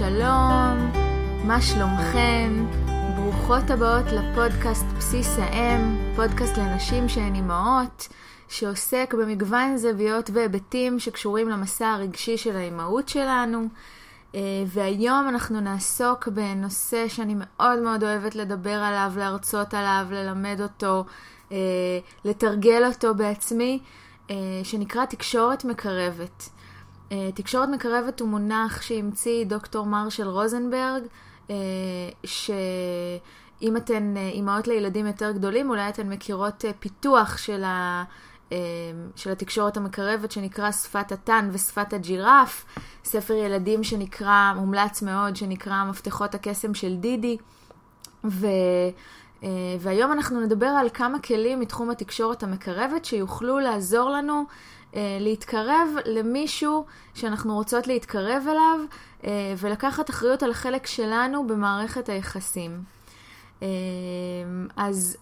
שלום, מה שלומכם? ברוכות הבאות לפודקאסט בסיס האם, פודקאסט לנשים שהן אימהות, שעוסק במגוון זוויות והיבטים שקשורים למסע הרגשי של האימהות שלנו. אה, והיום אנחנו נעסוק בנושא שאני מאוד מאוד אוהבת לדבר עליו, להרצות עליו, ללמד אותו, אה, לתרגל אותו בעצמי, אה, שנקרא תקשורת מקרבת. תקשורת מקרבת הוא מונח שהמציא דוקטור מרשל רוזנברג, שאם אתן אימהות לילדים יותר גדולים, אולי אתן מכירות פיתוח של ה... של התקשורת המקרבת שנקרא שפת התן ושפת הג'ירף, ספר ילדים שנקרא, מומלץ מאוד, שנקרא מפתחות הקסם של דידי. ו... אה, והיום אנחנו נדבר על כמה כלים מתחום התקשורת המקרבת שיוכלו לעזור לנו אה, להתקרב למישהו שאנחנו רוצות להתקרב אליו אה, ולקחת אחריות על החלק שלנו במערכת היחסים. אז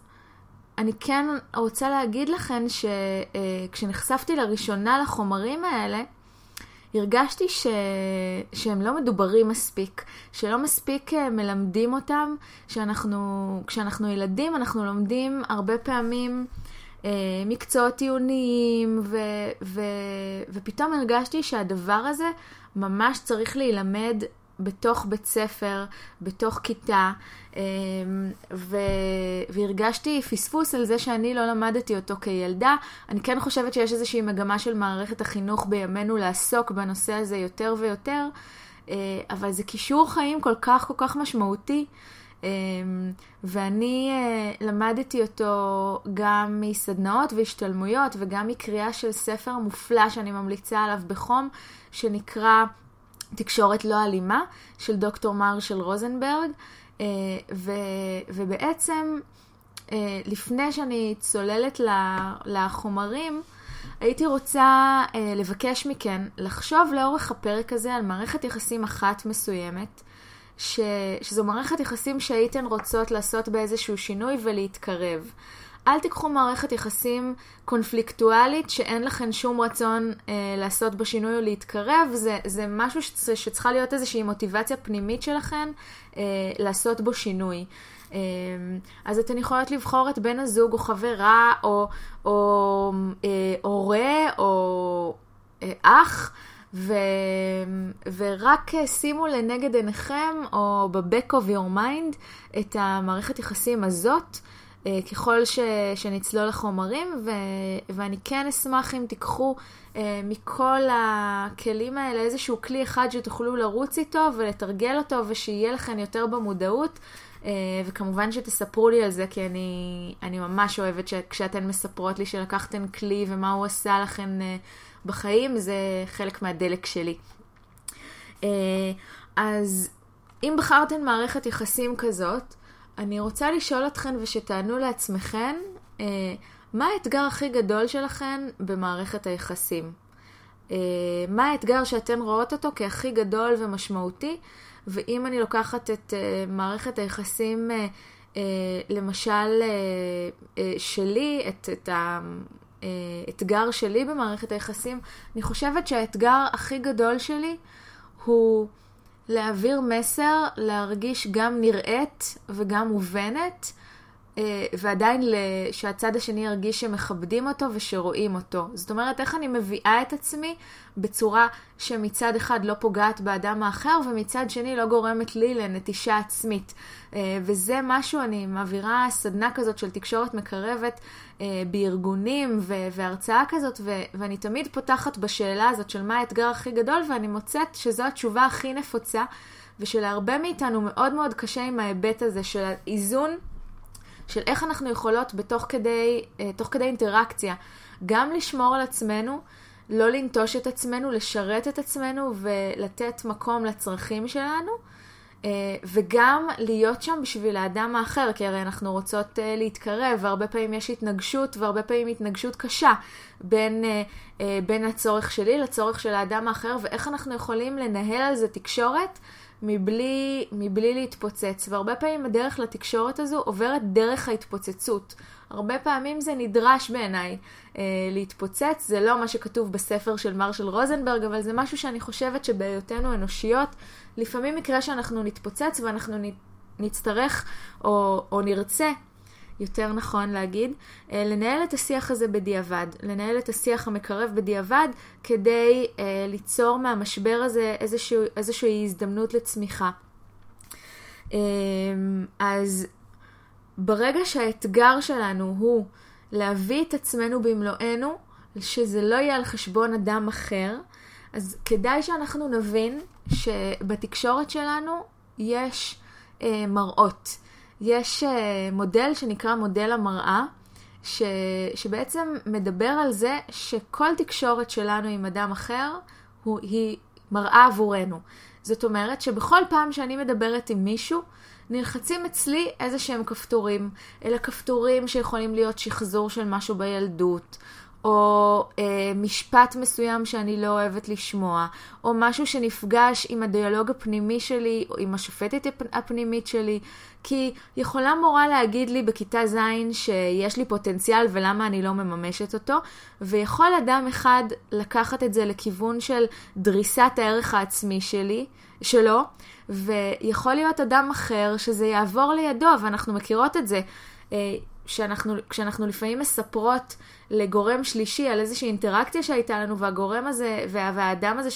אני כן רוצה להגיד לכם שכשנחשפתי לראשונה לחומרים האלה, הרגשתי ש... שהם לא מדוברים מספיק, שלא מספיק אה, מלמדים אותם, שאנחנו, כשאנחנו ילדים אנחנו לומדים הרבה פעמים אה, מקצועות עיוניים, ו... ו... ופתאום הרגשתי שהדבר הזה ממש צריך להילמד בתוך בית ספר, בתוך כיתה, אמ, ו... והרגשתי פספוס על זה שאני לא למדתי אותו כילדה. אני כן חושבת שיש איזושהי מגמה של מערכת החינוך בימינו לעסוק בנושא הזה יותר ויותר, אה, אבל זה קישור חיים כל כך כל כך משמעותי. אמ, ואני אה, למדתי אותו גם מסדנאות והשתלמויות וגם מקריאה של ספר מופלא שאני ממליצה עליו בחום, שנקרא תקשורת לא אלימה של דוקטור מרשל רוזנברג, אה, ו, ובעצם אה, לפני שאני צוללת לחומרים, הייתי רוצה לבקש מכן לחשוב לאורך הפרק הזה על מערכת יחסים אחת מסוימת, ש, שזו מערכת יחסים שהייתן רוצות לעשות באיזשהו שינוי ולהתקרב. אל תיקחו מערכת יחסים קונפליקטואלית שאין לכם שום רצון אה, לעשות בה שינוי או להתקרב, זה, זה משהו שצ, שצריכה להיות איזושהי מוטיבציה פנימית שלכם אה, לעשות בו שינוי. אה, אז אתן יכולות לבחור את בן הזוג או חברה או, או אה, הורה או אה, אח. ו... ורק שימו לנגד עיניכם, או ב-back of your mind, את המערכת יחסים הזאת, אה, ככל ש, שנצלול לחומרים, ו, ואני כן אשמח אם תיקחו אה, מכל הכלים האלה איזשהו כלי אחד שתוכלו לרוץ איתו ולתרגל אותו ושיהיה לכם יותר במודעות. אה, וכמובן שתספרו לי על זה, כי אני, אני ממש אוהבת שכשאתן מספרות לי שלקחתן כלי ומה הוא עשה לכן בחיים, זה חלק מהדלק שלי. אז אם בחרתן מערכת יחסים כזאת, אני רוצה לשאול אתכן ושתענו לעצמכן, אה, מה האתגר הכי גדול שלכן במערכת היחסים? אה, מה האתגר שאתן רואות אותו כהכי גדול ומשמעותי? ואם אני לוקחת את אה, מערכת היחסים, אה, אה, למשל, אה, אה, שלי, את, את האתגר אה, שלי במערכת היחסים, אני חושבת שהאתגר הכי גדול שלי הוא... להעביר מסר, להרגיש גם נראית וגם מובנת, ועדיין שהצד השני ירגיש שמכבדים אותו ושרואים אותו. זאת אומרת, איך אני מביאה את עצמי בצורה שמצד אחד לא פוגעת באדם האחר, ומצד שני לא גורמת לי לנטישה עצמית. אה, וזה משהו, אני מעבירה סדנה כזאת של תקשורת מקרבת אה, בארגונים והרצאה כזאת, ואני תמיד פותחת בשאלה הזאת של מה האתגר הכי גדול, ואני מוצאת שזו התשובה הכי נפוצה. ושלהרבה מאיתנו מאוד מאוד קשה עם ההיבט הזה של האיזון של איך אנחנו יכולות בתוך כדי, אה, תוך כדי אינטראקציה גם לשמור על עצמנו, לא לנטוש את עצמנו, לשרת את עצמנו ולתת מקום לצרכים שלנו. אה, וגם להיות שם בשביל האדם האחר, כי הרי אנחנו רוצות אה, להתקרב, והרבה פעמים יש התנגשות, והרבה פעמים התנגשות קשה בין, בין הצורך שלי לצורך של האדם האחר, ואיך אנחנו יכולים לנהל על זה תקשורת מבלי, מבלי להתפוצץ, והרבה פעמים הדרך לתקשורת הזו עוברת דרך ההתפוצצות. הרבה פעמים זה נדרש בעיניי אה, להתפוצץ, זה לא מה שכתוב בספר של מרשל רוזנברג, אבל זה משהו שאני חושבת שבהיותנו אנושיות, לפעמים יקרה שאנחנו נתפוצץ ואנחנו נצטרך או, או נרצה יותר נכון להגיד, אה, לנהל את השיח הזה בדיעבד, לנהל את השיח המקרב בדיעבד כדי אה, ליצור מהמשבר הזה איזושהי, איזושהי הזדמנות לצמיחה. אה, אז ברגע שהאתגר שלנו הוא להביא את עצמנו במלואנו, שזה לא יהיה על חשבון אדם אחר, אז כדאי שאנחנו נבין שבתקשורת שלנו יש אה, מראות. יש uh, מודל שנקרא מודל המראה, ש, שבעצם מדבר על זה שכל תקשורת שלנו עם אדם אחר הוא, היא מראה עבורנו. זאת אומרת שבכל פעם שאני מדברת עם מישהו, נלחצים אצלי איזה שהם כפתורים. אלה כפתורים שיכולים להיות שחזור של משהו בילדות, או אה, משפט מסוים שאני לא אוהבת לשמוע, או משהו שנפגש עם הדיאלוג הפנימי שלי, או עם השופטת הפנימית שלי, כי יכולה מורה להגיד לי בכיתה ז' שיש לי פוטנציאל ולמה אני לא מממשת אותו, ויכול אדם אחד לקחת את זה לכיוון של דריסת הערך העצמי שלי, שלו, ויכול להיות אדם אחר שזה יעבור לידו, ואנחנו מכירות את זה. אה, שאנחנו, כשאנחנו לפעמים מספרות לגורם שלישי על איזושהי אינטראקציה שהייתה לנו, והגורם הזה, וה, והאדם הזה,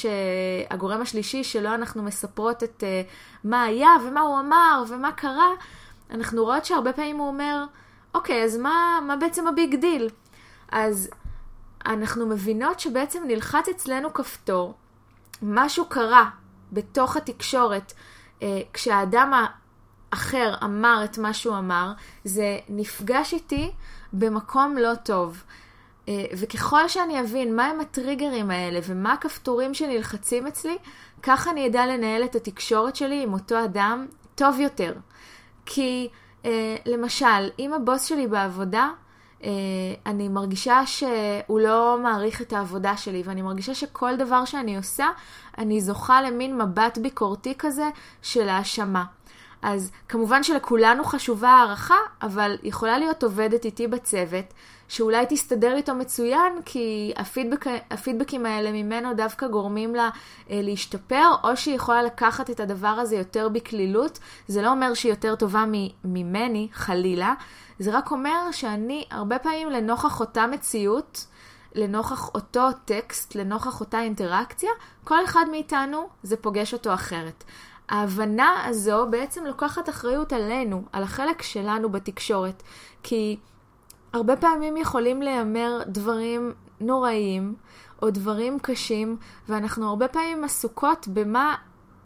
הגורם השלישי שלו אנחנו מספרות את אה, מה היה ומה הוא אמר ומה קרה, אנחנו רואות שהרבה פעמים הוא אומר, אוקיי, אז מה, מה בעצם ה big deal? אז אנחנו מבינות שבעצם נלחץ אצלנו כפתור, משהו קרה בתוך התקשורת, uh, כשהאדם אחר אמר את מה שהוא אמר, זה נפגש איתי במקום לא טוב. אה, וככל שאני אבין מהם הטריגרים האלה ומה הכפתורים שנלחצים אצלי, ככה אני אדע לנהל את התקשורת שלי עם אותו אדם טוב יותר. כי אה, למשל, אם הבוס שלי בעבודה, אה, אני מרגישה שהוא לא מעריך את העבודה שלי, ואני מרגישה שכל דבר שאני עושה, אני זוכה למין מבט ביקורתי כזה של האשמה. אז כמובן שלכולנו חשובה הערכה, אבל יכולה להיות עובדת איתי בצוות, שאולי תסתדר איתו מצוין, כי הפידבק, הפידבקים האלה ממנו דווקא גורמים לה אה, להשתפר, או שהיא יכולה לקחת את הדבר הזה יותר בקלילות. זה לא אומר שהיא יותר טובה ממני, חלילה, זה רק אומר שאני הרבה פעמים לנוכח אותה מציאות, לנוכח אותו טקסט, לנוכח אותה אינטראקציה, כל אחד מאיתנו זה פוגש אותו אחרת. ההבנה הזו בעצם לוקחת אחריות עלינו, על החלק שלנו בתקשורת, כי הרבה פעמים יכולים להיאמר דברים נוראיים או דברים קשים, ואנחנו הרבה פעמים עסוקות במה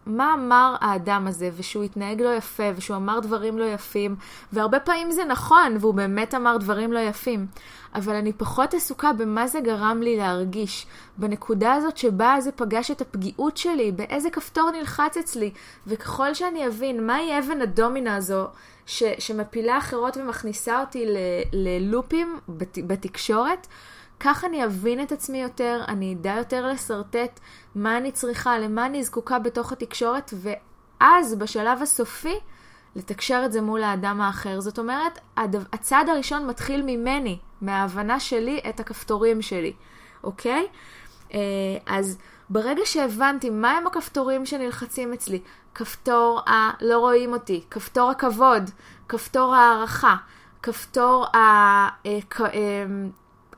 מה אמר האדם הזה, ושהוא התנהג לא יפה, ושהוא אמר דברים לא יפים, והרבה פעמים זה נכון, והוא באמת אמר דברים לא יפים, אבל אני פחות עסוקה במה זה גרם לי להרגיש, בנקודה הזאת שבה זה פגש את הפגיעות שלי, באיזה כפתור נלחץ אצלי, וככל שאני אבין מהי אבן הדומינה הזו, ש, שמפילה אחרות ומכניסה אותי ללופים בת, בתקשורת, כך אני אבין את עצמי יותר, אני אדע יותר לשרטט מה אני צריכה, למה אני זקוקה בתוך התקשורת, ואז בשלב הסופי לתקשר את זה מול האדם האחר. זאת אומרת, הצעד הראשון מתחיל ממני, מההבנה שלי את הכפתורים שלי, אוקיי? אה, אז ברגע שהבנתי מהם הכפתורים שנלחצים אצלי, כפתור ה"לא רואים אותי", כפתור הכבוד, כפתור הערכה, כפתור ה...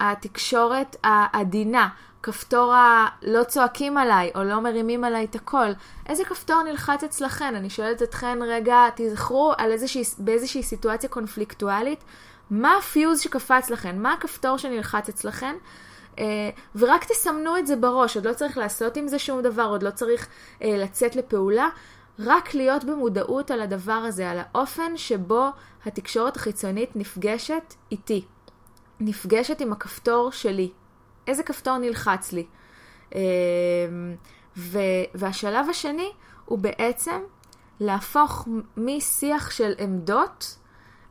אה, אה, התקשורת העדינה, כפתור הלא צועקים עליי או לא מרימים עליי את הקול, איזה כפתור נלחץ אצלכן? אני שואלת אתכן רגע, תזכרו איזושהי, באיזושהי סיטואציה קונפליקטואלית, מה הפיוז שקפץ לכן? מה הכפתור שנלחץ אצלכן? Uh, ורק תסמנו את זה בראש, עוד לא צריך לעשות עם זה שום דבר, עוד לא צריך uh, לצאת לפעולה, רק להיות במודעות על הדבר הזה, על האופן שבו התקשורת החיצונית נפגשת איתי. נפגשת עם הכפתור שלי. איזה כפתור נלחץ לי? אמ, ו- והשלב השני הוא בעצם להפוך משיח של עמדות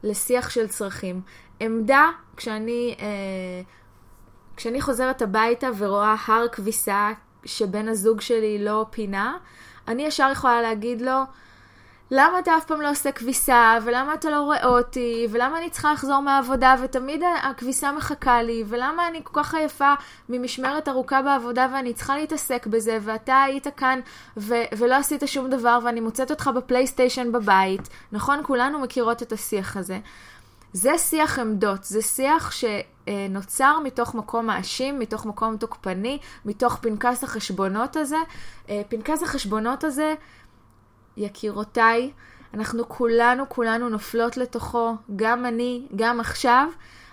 לשיח של צרכים. עמדה, כשאני, אה, כשאני חוזרת הביתה ורואה הר כביסה שבן הזוג שלי לא פינה, אני ישר יכולה להגיד לו, למה אתה אף פעם לא עושה כביסה, ולמה אתה לא רואה אותי, ולמה אני צריכה לחזור מהעבודה, ותמיד הכביסה מחכה לי, ולמה אני כל כך עייפה ממשמרת ארוכה בעבודה, ואני צריכה להתעסק בזה, ואתה היית כאן, ו- ולא עשית שום דבר, ואני מוצאת אותך בפלייסטיישן בבית. נכון? כולנו מכירות את השיח הזה. זה שיח עמדות, זה שיח שנוצר מתוך מקום מאשים, מתוך מקום תוקפני, מתוך פנקס החשבונות הזה. אה, פנקס החשבונות הזה יקירותיי, אנחנו כולנו, כולנו נופלות לתוכו, גם אני, גם עכשיו,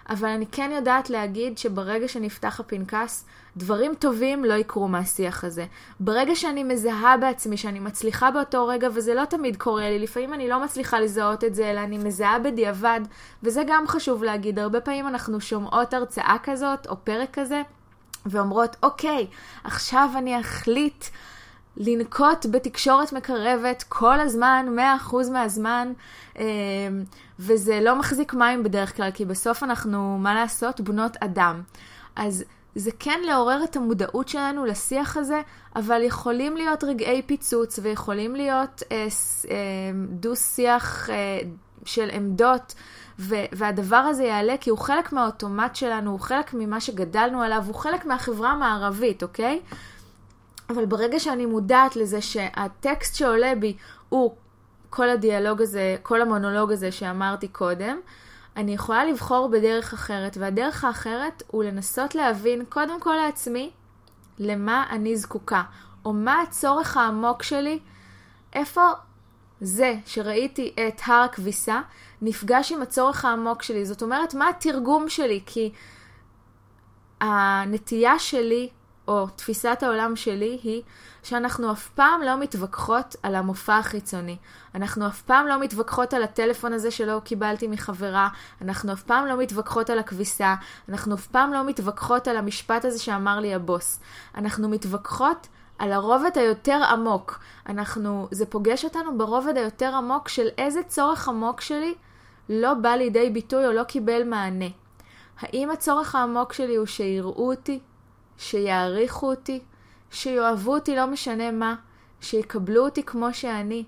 אבל אני כן יודעת להגיד שברגע שנפתח הפנקס, דברים טובים לא יקרו מהשיח הזה. ברגע שאני מזהה בעצמי, שאני מצליחה באותו רגע, וזה לא תמיד קורה לי, לפעמים אני לא מצליחה לזהות את זה, אלא אני מזהה בדיעבד, וזה גם חשוב להגיד, הרבה פעמים אנחנו שומעות הרצאה כזאת, או פרק כזה, ואומרות, אוקיי, עכשיו אני אחליט לנקוט בתקשורת מקרבת כל הזמן, 100% מהזמן, אמ, וזה לא מחזיק מים בדרך כלל, כי בסוף אנחנו, מה לעשות, בנות אדם. אז זה כן לעורר את המודעות שלנו לשיח הזה, אבל יכולים להיות רגעי פיצוץ ויכולים להיות אה, אה, דו-שיח אה, של עמדות. ו- והדבר הזה יעלה כי הוא חלק מהאוטומט שלנו, הוא חלק ממה שגדלנו עליו, הוא חלק מהחברה המערבית, אוקיי? אבל ברגע שאני מודעת לזה שהטקסט שעולה בי הוא כל הדיאלוג הזה, כל המונולוג הזה שאמרתי קודם, אני יכולה לבחור בדרך אחרת, והדרך האחרת הוא לנסות להבין קודם כל לעצמי למה אני זקוקה, או מה הצורך העמוק שלי, איפה זה שראיתי את הר הכביסה נפגש עם הצורך העמוק שלי. זאת אומרת, מה התרגום שלי? כי הנטייה שלי או תפיסת העולם שלי היא שאנחנו אף פעם לא מתווכחות על המופע החיצוני. אנחנו אף פעם לא מתווכחות על הטלפון הזה שלא קיבלתי מחברה, אנחנו אף פעם לא מתווכחות על הכביסה, אנחנו אף פעם לא מתווכחות על המשפט הזה שאמר לי הבוס. אנחנו מתווכחות על הרובד היותר עמוק. אנחנו, זה פוגש אותנו ברובד היותר עמוק של איזה צורך עמוק שלי לא בא לידי ביטוי או לא קיבל מענה. האם הצורך העמוק שלי הוא שיראו אותי, שיעריכו אותי, שיאהבו אותי לא משנה מה, שיקבלו אותי כמו שאני,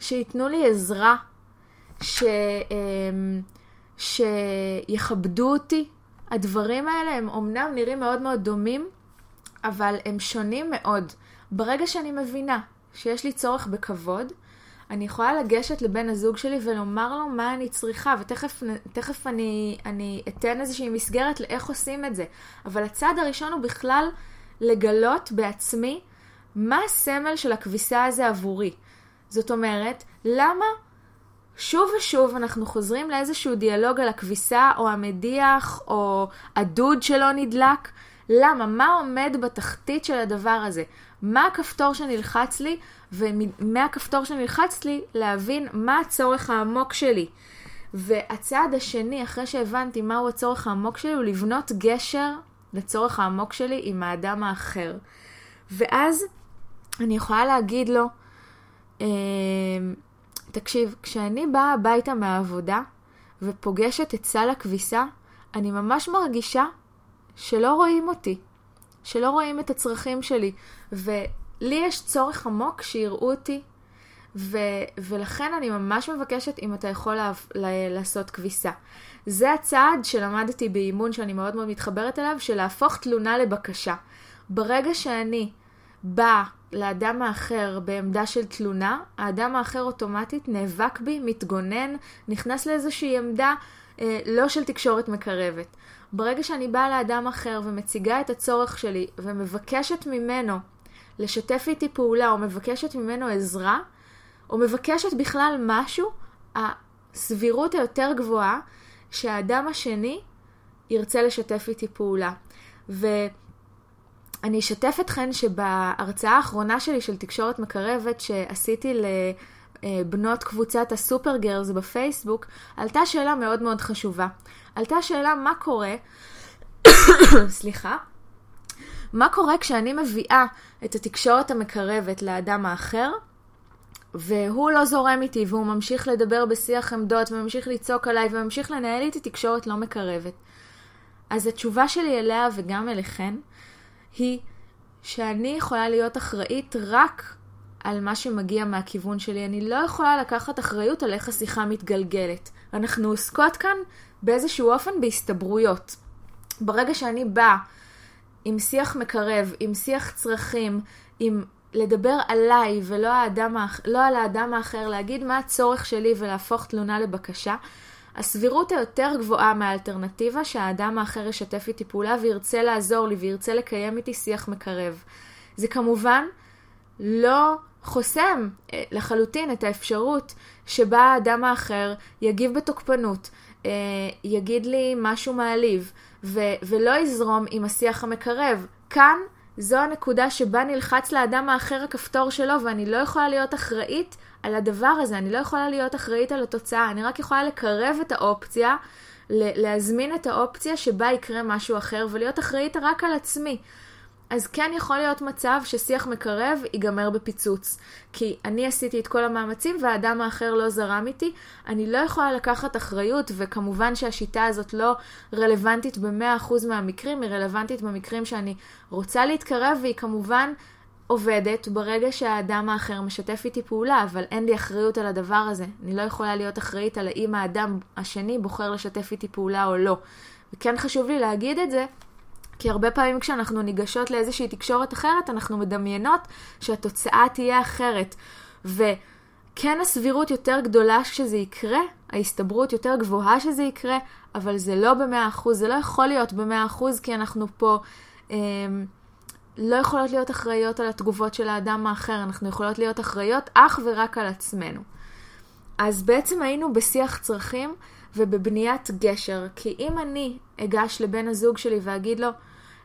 שייתנו לי עזרה, ש... אמ, שיכבדו אותי. הדברים האלה הם אומנם נראים מאוד מאוד דומים, אבל הם שונים מאוד. ברגע שאני מבינה שיש לי צורך בכבוד, אני יכולה לגשת לבן הזוג שלי ולומר לו מה אני צריכה, ותכף אני, אני אתן איזושהי מסגרת לאיך עושים את זה. אבל הצעד הראשון הוא בכלל לגלות בעצמי מה הסמל של הכביסה הזה עבורי. זאת אומרת, למה שוב ושוב אנחנו חוזרים לאיזשהו דיאלוג על הכביסה או המדיח או הדוד שלא נדלק? למה? מה עומד בתחתית של הדבר הזה? מה הכפתור שנלחץ לי, ומהכפתור שנלחץ לי להבין מה הצורך העמוק שלי. והצעד השני, אחרי שהבנתי מהו הצורך העמוק שלי, הוא לבנות גשר לצורך העמוק שלי עם האדם האחר. ואז אני יכולה להגיד לו, אה, תקשיב, כשאני באה הביתה מהעבודה ופוגשת את סל הכביסה, אני ממש מרגישה שלא רואים אותי, שלא רואים את הצרכים שלי, ולי יש צורך עמוק שיראו אותי, ו- ולכן אני ממש מבקשת אם אתה יכול לה- לה- לעשות כביסה. זה הצעד שלמדתי באימון שאני מאוד מאוד מתחברת אליו, של להפוך תלונה לבקשה. ברגע שאני באה לאדם האחר בעמדה של תלונה, האדם האחר אוטומטית נאבק בי, מתגונן, נכנס לאיזושהי עמדה אה, לא של תקשורת מקרבת. ברגע שאני באה לאדם אחר ומציגה את הצורך שלי ומבקשת ממנו לשתף איתי פעולה או מבקשת ממנו עזרה, או מבקשת בכלל משהו, הסבירות היותר גבוהה שהאדם השני ירצה לשתף איתי פעולה. ואני אשתף אתכן שבהרצאה האחרונה שלי של תקשורת מקרבת שעשיתי לבנות קבוצת הסופר גרס בפייסבוק, עלתה שאלה מאוד מאוד חשובה. עלתה שאלה מה קורה, סליחה, מה קורה כשאני מביאה את התקשורת המקרבת לאדם האחר, והוא לא זורם איתי, והוא ממשיך לדבר בשיח עמדות, וממשיך לצעוק עליי, וממשיך לנהל איתי תקשורת לא מקרבת. אז התשובה שלי אליה וגם אליכן, היא שאני יכולה להיות אחראית רק על מה שמגיע מהכיוון שלי. אני לא יכולה לקחת אחריות על איך השיחה מתגלגלת. אנחנו עוסקות כאן באיזשהו אופן בהסתברויות. ברגע שאני באה עם שיח מקרב, עם שיח צרכים, עם לדבר עליי ולא האדם, לא על האדם האחר, להגיד מה הצורך שלי ולהפוך תלונה לבקשה, הסבירות היותר גבוהה מהאלטרנטיבה שהאדם האחר ישתף איתי פעולה וירצה לעזור לי וירצה לקיים איתי שיח מקרב. זה כמובן לא חוסם אה, לחלוטין את האפשרות שבה האדם האחר יגיב בתוקפנות, אה, יגיד לי משהו מעליב ו- ולא יזרום עם השיח המקרב. כאן זו הנקודה שבה נלחץ לאדם האחר הכפתור שלו ואני לא יכולה להיות אחראית על הדבר הזה, אני לא יכולה להיות אחראית על התוצאה, אני רק יכולה לקרב את האופציה, להזמין את האופציה שבה יקרה משהו אחר ולהיות אחראית רק על עצמי. אז כן יכול להיות מצב ששיח מקרב ייגמר בפיצוץ. כי אני עשיתי את כל המאמצים והאדם האחר לא זרם איתי. אני לא יכולה לקחת אחריות, וכמובן שהשיטה הזאת לא רלוונטית ב-100% מהמקרים, היא רלוונטית במקרים שאני רוצה להתקרב, והיא כמובן עובדת ברגע שהאדם האחר משתף איתי פעולה, אבל אין לי אחריות על הדבר הזה. אני לא יכולה להיות אחראית על האם האדם השני בוחר לשתף איתי פעולה או לא. וכן חשוב לי להגיד את זה, כי הרבה פעמים כשאנחנו ניגשות לאיזושהי תקשורת אחרת, אנחנו מדמיינות שהתוצאה תהיה אחרת. וכן הסבירות יותר גדולה שזה יקרה, ההסתברות יותר גבוהה שזה יקרה, אבל זה לא במאה אחוז, זה לא יכול להיות במאה אחוז, כי אנחנו פה אה, לא יכולות להיות אחראיות על התגובות של האדם האחר, אנחנו יכולות להיות אחראיות אך ורק על עצמנו. אז בעצם היינו בשיח צרכים ובבניית גשר, כי אם אני אגש לבן הזוג שלי ואגיד לו,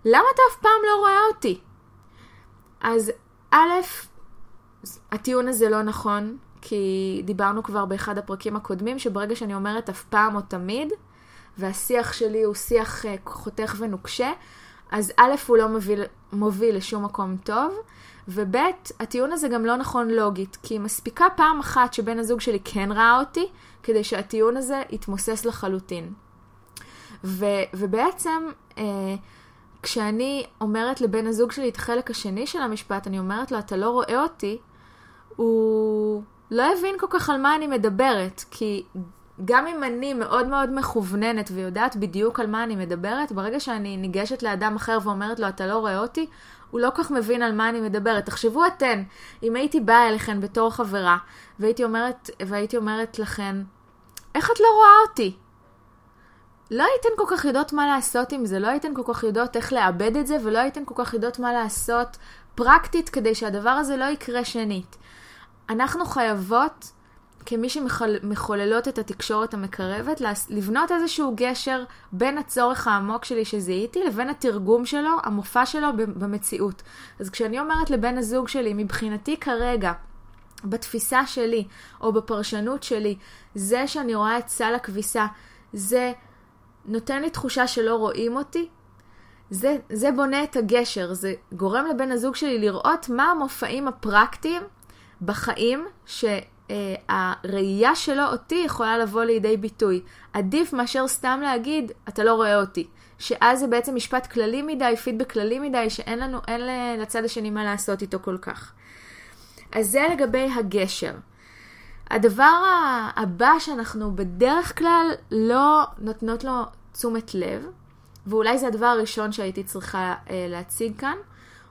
למה אתה אף פעם לא רואה אותי? אז א', הטיעון הזה לא נכון, כי דיברנו כבר באחד הפרקים הקודמים, שברגע שאני אומרת אף פעם או תמיד, והשיח שלי הוא שיח אה, חותך ונוקשה, אז א', הוא לא מוביל, מוביל לשום מקום טוב, וב', הטיעון הזה גם לא נכון לוגית, כי מספיקה פעם אחת שבן הזוג שלי כן ראה אותי, כדי שהטיעון הזה יתמוסס לחלוטין. ו, ובעצם, אה, כשאני אומרת לבן הזוג שלי את החלק השני של המשפט, אני אומרת לו, אתה לא רואה אותי, הוא לא הבין כל כך על מה אני מדברת, כי גם אם אני מאוד מאוד מכווננת ויודעת בדיוק על מה אני מדברת, ברגע שאני ניגשת לאדם אחר ואומרת לו, אתה לא רואה אותי, הוא לא כל כך מבין על מה אני מדברת. תחשבו אתן, אם הייתי באה אליכן בתור חברה, והייתי אומרת, והייתי אומרת לכן, איך את לא רואה אותי? לא הייתן כל כך יודעות מה לעשות עם זה, לא הייתן כל כך יודעות איך לאבד את זה, ולא הייתן כל כך יודעות מה לעשות פרקטית כדי שהדבר הזה לא יקרה שנית. אנחנו חייבות, כמי שמחוללות את התקשורת המקרבת, לבנות איזשהו גשר בין הצורך העמוק שלי שזיהיתי לבין התרגום שלו, המופע שלו במציאות. אז כשאני אומרת לבן הזוג שלי, מבחינתי כרגע, בתפיסה שלי, או בפרשנות שלי, זה שאני רואה את סל הכביסה, זה נותן לי תחושה שלא רואים אותי, זה, זה בונה את הגשר, זה גורם לבן הזוג שלי לראות מה המופעים הפרקטיים בחיים שהראייה שלו אותי יכולה לבוא לידי ביטוי. עדיף מאשר סתם להגיד, אתה לא רואה אותי. שאז זה בעצם משפט כללי מדי, פידבק כללי מדי, שאין לנו, אין לצד השני מה לעשות איתו כל כך. אז זה לגבי הגשר. הדבר הבא שאנחנו בדרך כלל לא נותנות לו תשומת לב, ואולי זה הדבר הראשון שהייתי צריכה אה, להציג כאן,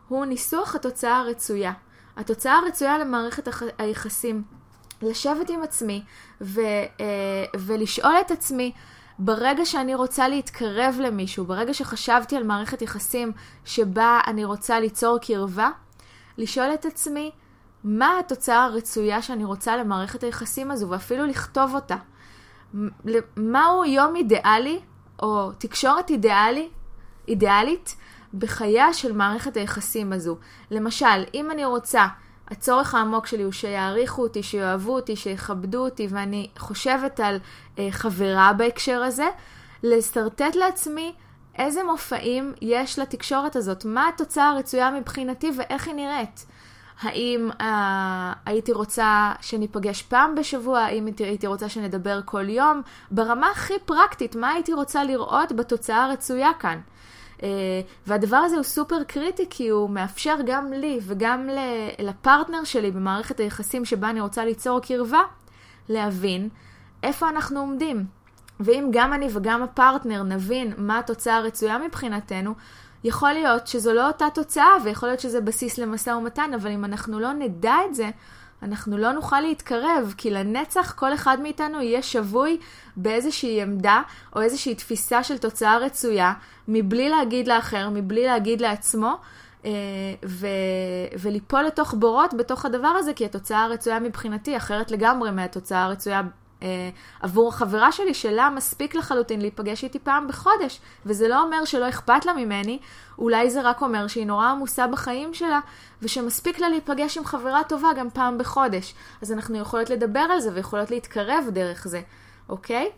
הוא ניסוח התוצאה הרצויה. התוצאה הרצויה למערכת היחסים. לשבת עם עצמי ו, אה, ולשאול את עצמי, ברגע שאני רוצה להתקרב למישהו, ברגע שחשבתי על מערכת יחסים שבה אני רוצה ליצור קרבה, לשאול את עצמי, מה התוצאה הרצויה שאני רוצה למערכת היחסים הזו, ואפילו לכתוב אותה. מהו יום אידיאלי, או תקשורת אידיאלי, אידיאלית, בחייה של מערכת היחסים הזו. למשל, אם אני רוצה, הצורך העמוק שלי הוא שיעריכו אותי, שיאהבו אותי, שיכבדו אותי, ואני חושבת על אה, חברה בהקשר הזה, לשרטט לעצמי איזה מופעים יש לתקשורת הזאת, מה התוצאה הרצויה מבחינתי ואיך היא נראית. האם uh, הייתי רוצה שניפגש פעם בשבוע, האם הייתי רוצה שנדבר כל יום, ברמה הכי פרקטית, מה הייתי רוצה לראות בתוצאה הרצויה כאן. והדבר הזה הוא סופר קריטי כי הוא מאפשר גם לי וגם לפרטנר שלי במערכת היחסים שבה אני רוצה ליצור קרבה, להבין איפה אנחנו עומדים. ואם גם אני וגם הפרטנר נבין מה התוצאה הרצויה מבחינתנו, יכול להיות שזו לא אותה תוצאה, ויכול להיות שזה בסיס למשא ומתן, אבל אם אנחנו לא נדע את זה, אנחנו לא נוכל להתקרב, כי לנצח כל אחד מאיתנו יהיה שבוי באיזושהי עמדה או איזושהי תפיסה של תוצאה רצויה, מבלי להגיד לאחר, מבלי להגיד לעצמו, אה, ו- וליפול לתוך בורות בתוך הדבר הזה, כי התוצאה הרצויה מבחינתי אחרת לגמרי מהתוצאה הרצויה עבור החברה שלי, שלה מספיק לחלוטין להיפגש איתי פעם בחודש. וזה לא אומר שלא אכפת לה ממני, אולי זה רק אומר שהיא נורא עמוסה בחיים שלה, ושמספיק לה להיפגש עם חברה טובה גם פעם בחודש. אז אנחנו יכולות לדבר על זה ויכולות להתקרב דרך זה, אוקיי?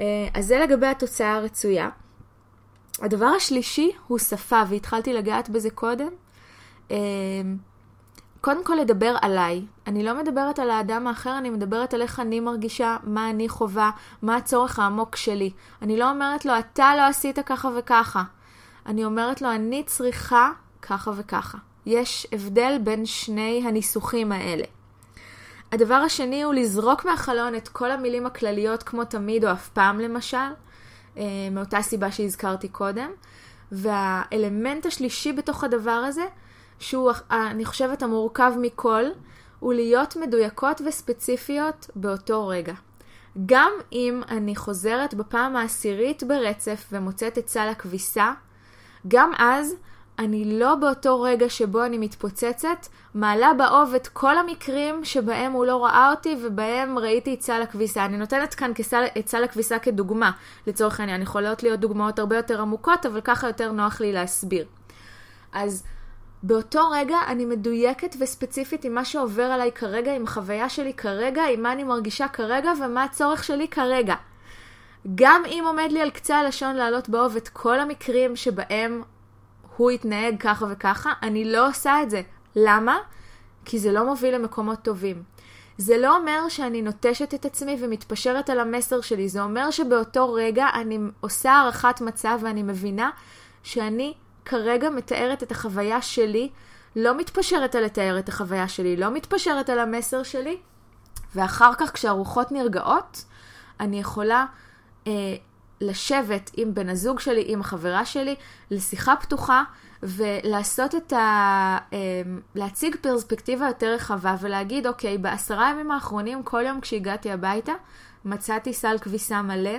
אה, אז זה לגבי התוצאה הרצויה. הדבר השלישי הוא שפה, והתחלתי לגעת בזה קודם. קודם כל לדבר עליי. אני לא מדברת על האדם האחר, אני מדברת על איך אני מרגישה, מה אני חווה, מה הצורך העמוק שלי. אני לא אומרת לו, אתה לא עשית ככה וככה. אני אומרת לו, אני צריכה ככה וככה. יש הבדל בין שני הניסוחים האלה. הדבר השני הוא לזרוק מהחלון את כל המילים הכלליות כמו תמיד או אף פעם למשל, אה, מאותה סיבה שהזכרתי קודם. והאלמנט השלישי בתוך הדבר הזה שהוא, אני חושבת, המורכב מכל, הוא להיות מדויקות וספציפיות באותו רגע. גם אם אני חוזרת בפעם העשירית ברצף ומוצאת את סל הכביסה, גם אז אני לא באותו רגע שבו אני מתפוצצת, מעלה באוב את כל המקרים שבהם הוא לא ראה אותי ובהם ראיתי את סל הכביסה. אני נותנת כאן כסל, את סל הכביסה כדוגמה, לצורך העניין. יכולות להיות דוגמאות הרבה יותר עמוקות, אבל ככה יותר נוח לי להסביר. אז באותו רגע אני מדויקת וספציפית עם מה שעובר עליי כרגע, עם החוויה שלי כרגע, עם מה אני מרגישה כרגע ומה הצורך שלי כרגע. גם אם עומד לי על קצה הלשון לעלות באוב את כל המקרים שבהם הוא התנהג ככה וככה, אני לא עושה את זה. למה? כי זה לא מוביל למקומות טובים. זה לא אומר שאני נוטשת את עצמי ומתפשרת על המסר שלי, זה אומר שבאותו רגע אני עושה הערכת מצב ואני מבינה שאני כרגע מתארת את החוויה שלי, לא מתפשרת על לתאר את החוויה שלי, לא מתפשרת על המסר שלי, ואחר כך כשהרוחות נרגעות, אני יכולה אה, לשבת עם בן הזוג שלי, עם החברה שלי, לשיחה פתוחה, ולעשות את ה... אה, להציג פרספקטיבה יותר רחבה ולהגיד, אוקיי, בעשרה ימים האחרונים, כל יום כשהגעתי הביתה, מצאתי סל כביסה מלא.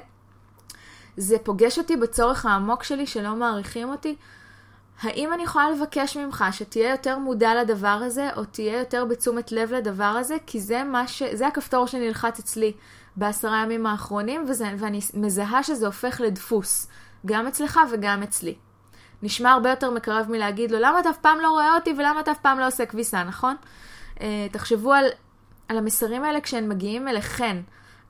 זה פוגש אותי בצורך העמוק שלי שלא מעריכים אותי, האם אני יכולה לבקש ממך שתהיה יותר מודע לדבר הזה, או תהיה יותר בתשומת לב לדבר הזה, כי זה, ש... זה הכפתור שנלחץ אצלי בעשרה ימים האחרונים, וזה... ואני מזהה שזה הופך לדפוס, גם אצלך וגם אצלי. נשמע הרבה יותר מקרב מלהגיד לו, למה אתה אף פעם לא רואה אותי ולמה אתה אף פעם לא עושה כביסה, נכון? Uh, תחשבו על, על המסרים האלה כשהם מגיעים אליכן.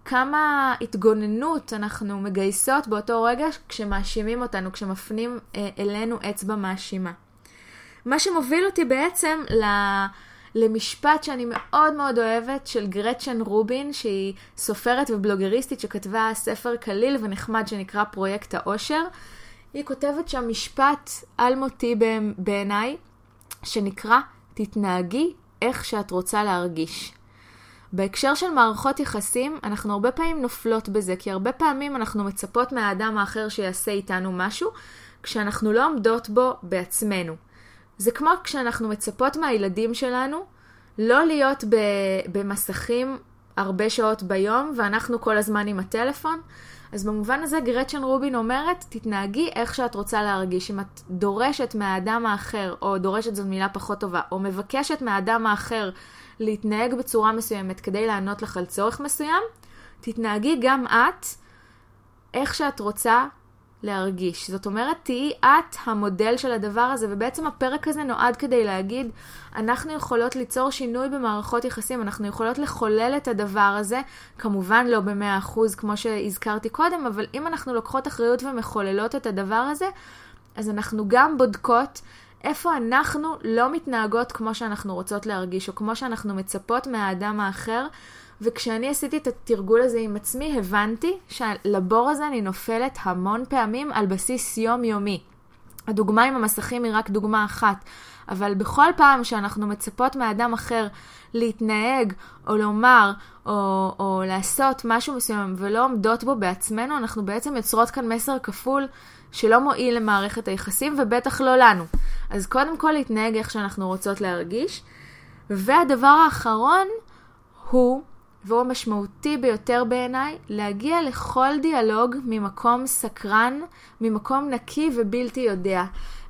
כמה התגוננות אנחנו מגייסות באותו רגע כשמאשימים אותנו, כשמפנים אה, אלינו אצבע מאשימה. מה שמוביל אותי בעצם ל... למשפט שאני מאוד מאוד אוהבת של גרצ'ן רובין, שהיא סופרת ובלוגריסטית שכתבה ספר קליל ונחמד שנקרא פרויקט האושר. היא כותבת שם משפט אלמותי בעיניי, שנקרא, תתנהגי איך שאת רוצה להרגיש. בהקשר של מערכות יחסים, אנחנו הרבה פעמים נופלות בזה, כי הרבה פעמים אנחנו מצפות מהאדם האחר שיעשה איתנו משהו, כשאנחנו לא עומדות בו בעצמנו. זה כמו כשאנחנו מצפות מהילדים שלנו לא להיות במסכים הרבה שעות ביום, ואנחנו כל הזמן עם הטלפון. אז במובן הזה גרצ'ן רובין אומרת, תתנהגי איך שאת רוצה להרגיש. אם את דורשת מהאדם האחר, או דורשת זו מילה פחות טובה, או מבקשת מהאדם האחר להתנהג בצורה מסוימת כדי לענות לך על צורך מסוים, תתנהגי גם את איך שאת רוצה להרגיש. זאת אומרת, תהיי את המודל של הדבר הזה, ובעצם הפרק הזה נועד כדי להגיד, אנחנו יכולות ליצור שינוי במערכות יחסים, אנחנו יכולות לחולל את הדבר הזה, כמובן לא במאה אחוז כמו שהזכרתי קודם, אבל אם אנחנו לוקחות אחריות ומחוללות את הדבר הזה, אז אנחנו גם בודקות איפה אנחנו לא מתנהגות כמו שאנחנו רוצות להרגיש, או כמו שאנחנו מצפות מהאדם האחר. וכשאני עשיתי את התרגול הזה עם עצמי, הבנתי שלבור הזה אני נופלת המון פעמים על בסיס יומיומי. הדוגמה עם המסכים היא רק דוגמה אחת, אבל בכל פעם שאנחנו מצפות מאדם אחר להתנהג או לומר או, או לעשות משהו מסוים ולא עומדות בו בעצמנו, אנחנו בעצם יוצרות כאן מסר כפול שלא מועיל למערכת היחסים ובטח לא לנו. אז קודם כל להתנהג איך שאנחנו רוצות להרגיש. והדבר האחרון הוא, והוא המשמעותי ביותר בעיניי, להגיע לכל דיאלוג ממקום סקרן, ממקום נקי ובלתי יודע.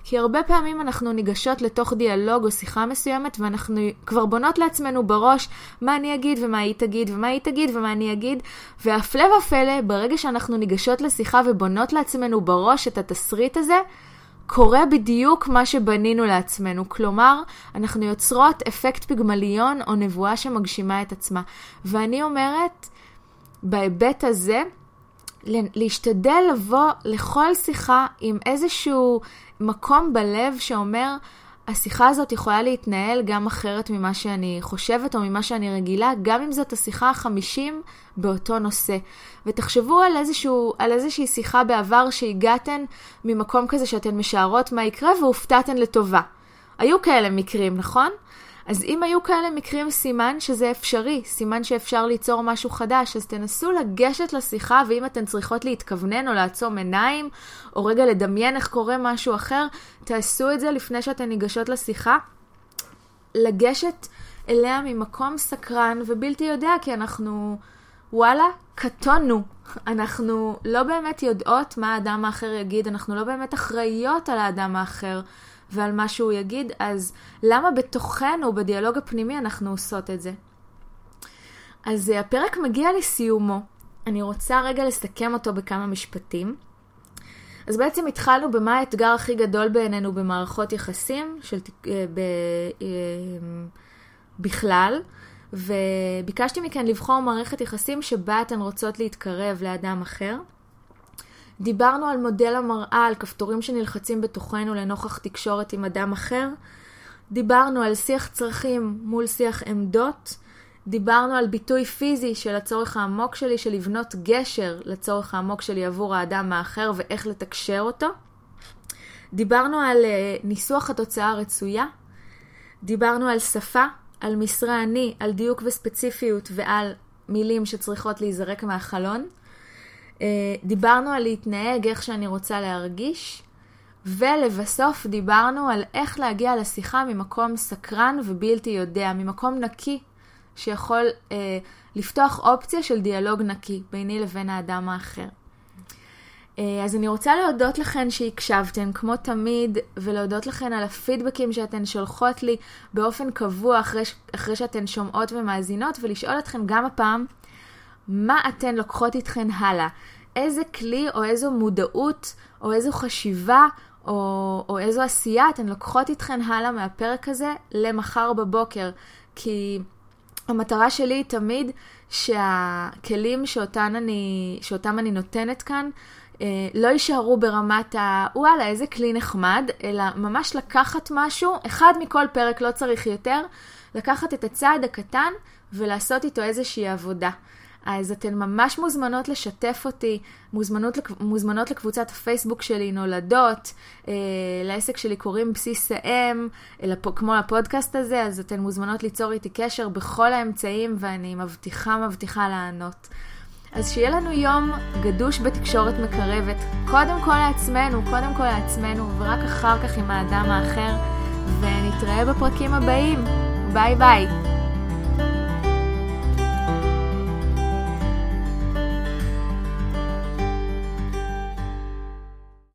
כי הרבה פעמים אנחנו ניגשות לתוך דיאלוג או שיחה מסוימת ואנחנו כבר בונות לעצמנו בראש מה אני אגיד ומה היא תגיד ומה היא תגיד ומה אני אגיד והפלא ופלא, ברגע שאנחנו ניגשות לשיחה ובונות לעצמנו בראש את התסריט הזה, קורה בדיוק מה שבנינו לעצמנו. כלומר, אנחנו יוצרות אפקט פיגמליון או נבואה שמגשימה את עצמה. ואני אומרת, בהיבט הזה, להשתדל לבוא לכל שיחה עם איזשהו מקום בלב שאומר, השיחה הזאת יכולה להתנהל גם אחרת ממה שאני חושבת או ממה שאני רגילה, גם אם זאת השיחה החמישים באותו נושא. ותחשבו על, איזשהו, על איזושהי שיחה בעבר שהגעתן ממקום כזה שאתן משערות מה יקרה והופתעתן לטובה. היו כאלה מקרים, נכון? אז אם היו כאלה מקרים, סימן שזה אפשרי, סימן שאפשר ליצור משהו חדש, אז תנסו לגשת לשיחה, ואם אתן צריכות להתכוונן או לעצום עיניים, או רגע לדמיין איך קורה משהו אחר, תעשו את זה לפני שאתן ניגשות לשיחה. לגשת אליה ממקום סקרן ובלתי יודע, כי אנחנו, וואלה, קטונו. אנחנו לא באמת יודעות מה האדם האחר יגיד, אנחנו לא באמת אחראיות על האדם האחר. ועל מה שהוא יגיד, אז למה בתוכנו, בדיאלוג הפנימי, אנחנו עושות את זה? אז אה, הפרק מגיע לסיומו. אני רוצה רגע לסכם אותו בכמה משפטים. אז בעצם התחלנו במה האתגר הכי גדול בעינינו במערכות יחסים, של, אה, ב, אה, בכלל, וביקשתי מכן לבחור מערכת יחסים שבה אתן רוצות להתקרב לאדם אחר. דיברנו על מודל המראה, על כפתורים שנלחצים בתוכנו לנוכח תקשורת עם אדם אחר. דיברנו על שיח צרכים מול שיח עמדות. דיברנו על ביטוי פיזי של הצורך העמוק שלי, של לבנות גשר לצורך העמוק שלי עבור האדם האחר ואיך לתקשר אותו. דיברנו על uh, ניסוח התוצאה הרצויה. דיברנו על שפה, על משרה אני, על דיוק וספציפיות ועל מילים שצריכות להיזרק מהחלון. אה, דיברנו על להתנהג איך שאני רוצה להרגיש, ולבסוף דיברנו על איך להגיע לשיחה ממקום סקרן ובלתי יודע, ממקום נקי שיכול אה, לפתוח אופציה של דיאלוג נקי ביני לבין האדם האחר. אה, אז אני רוצה להודות לכן שהקשבתן, כמו תמיד, ולהודות לכן על הפידבקים שאתן שולחות לי באופן קבוע אחרי, אחרי שאתן שומעות ומאזינות, ולשאול אתכן גם הפעם, מה אתן לוקחות איתכן הלאה? איזה כלי או איזו מודעות או איזו חשיבה או, או איזו עשייה אתן לוקחות איתכן הלאה מהפרק הזה למחר בבוקר. כי המטרה שלי היא תמיד שהכלים אני, שאותם אני נותנת כאן אה, לא יישארו ברמת ה... וואלה, איזה כלי נחמד, אלא ממש לקחת משהו, אחד מכל פרק, לא צריך יותר, לקחת את הצעד הקטן ולעשות איתו איזושהי עבודה. אז אתן ממש מוזמנות לשתף אותי, מוזמנות, מוזמנות לקבוצת הפייסבוק שלי, נולדות, אה, לעסק שלי קוראים בסיס האם, כמו לפודקאסט הזה, אז אתן מוזמנות ליצור איתי קשר בכל האמצעים, ואני מבטיחה, מבטיחה לענות. אז שיהיה לנו יום גדוש בתקשורת מקרבת, קודם כל לעצמנו, קודם כל לעצמנו, ורק אחר כך עם האדם האחר, ונתראה בפרקים הבאים. ביי ביי.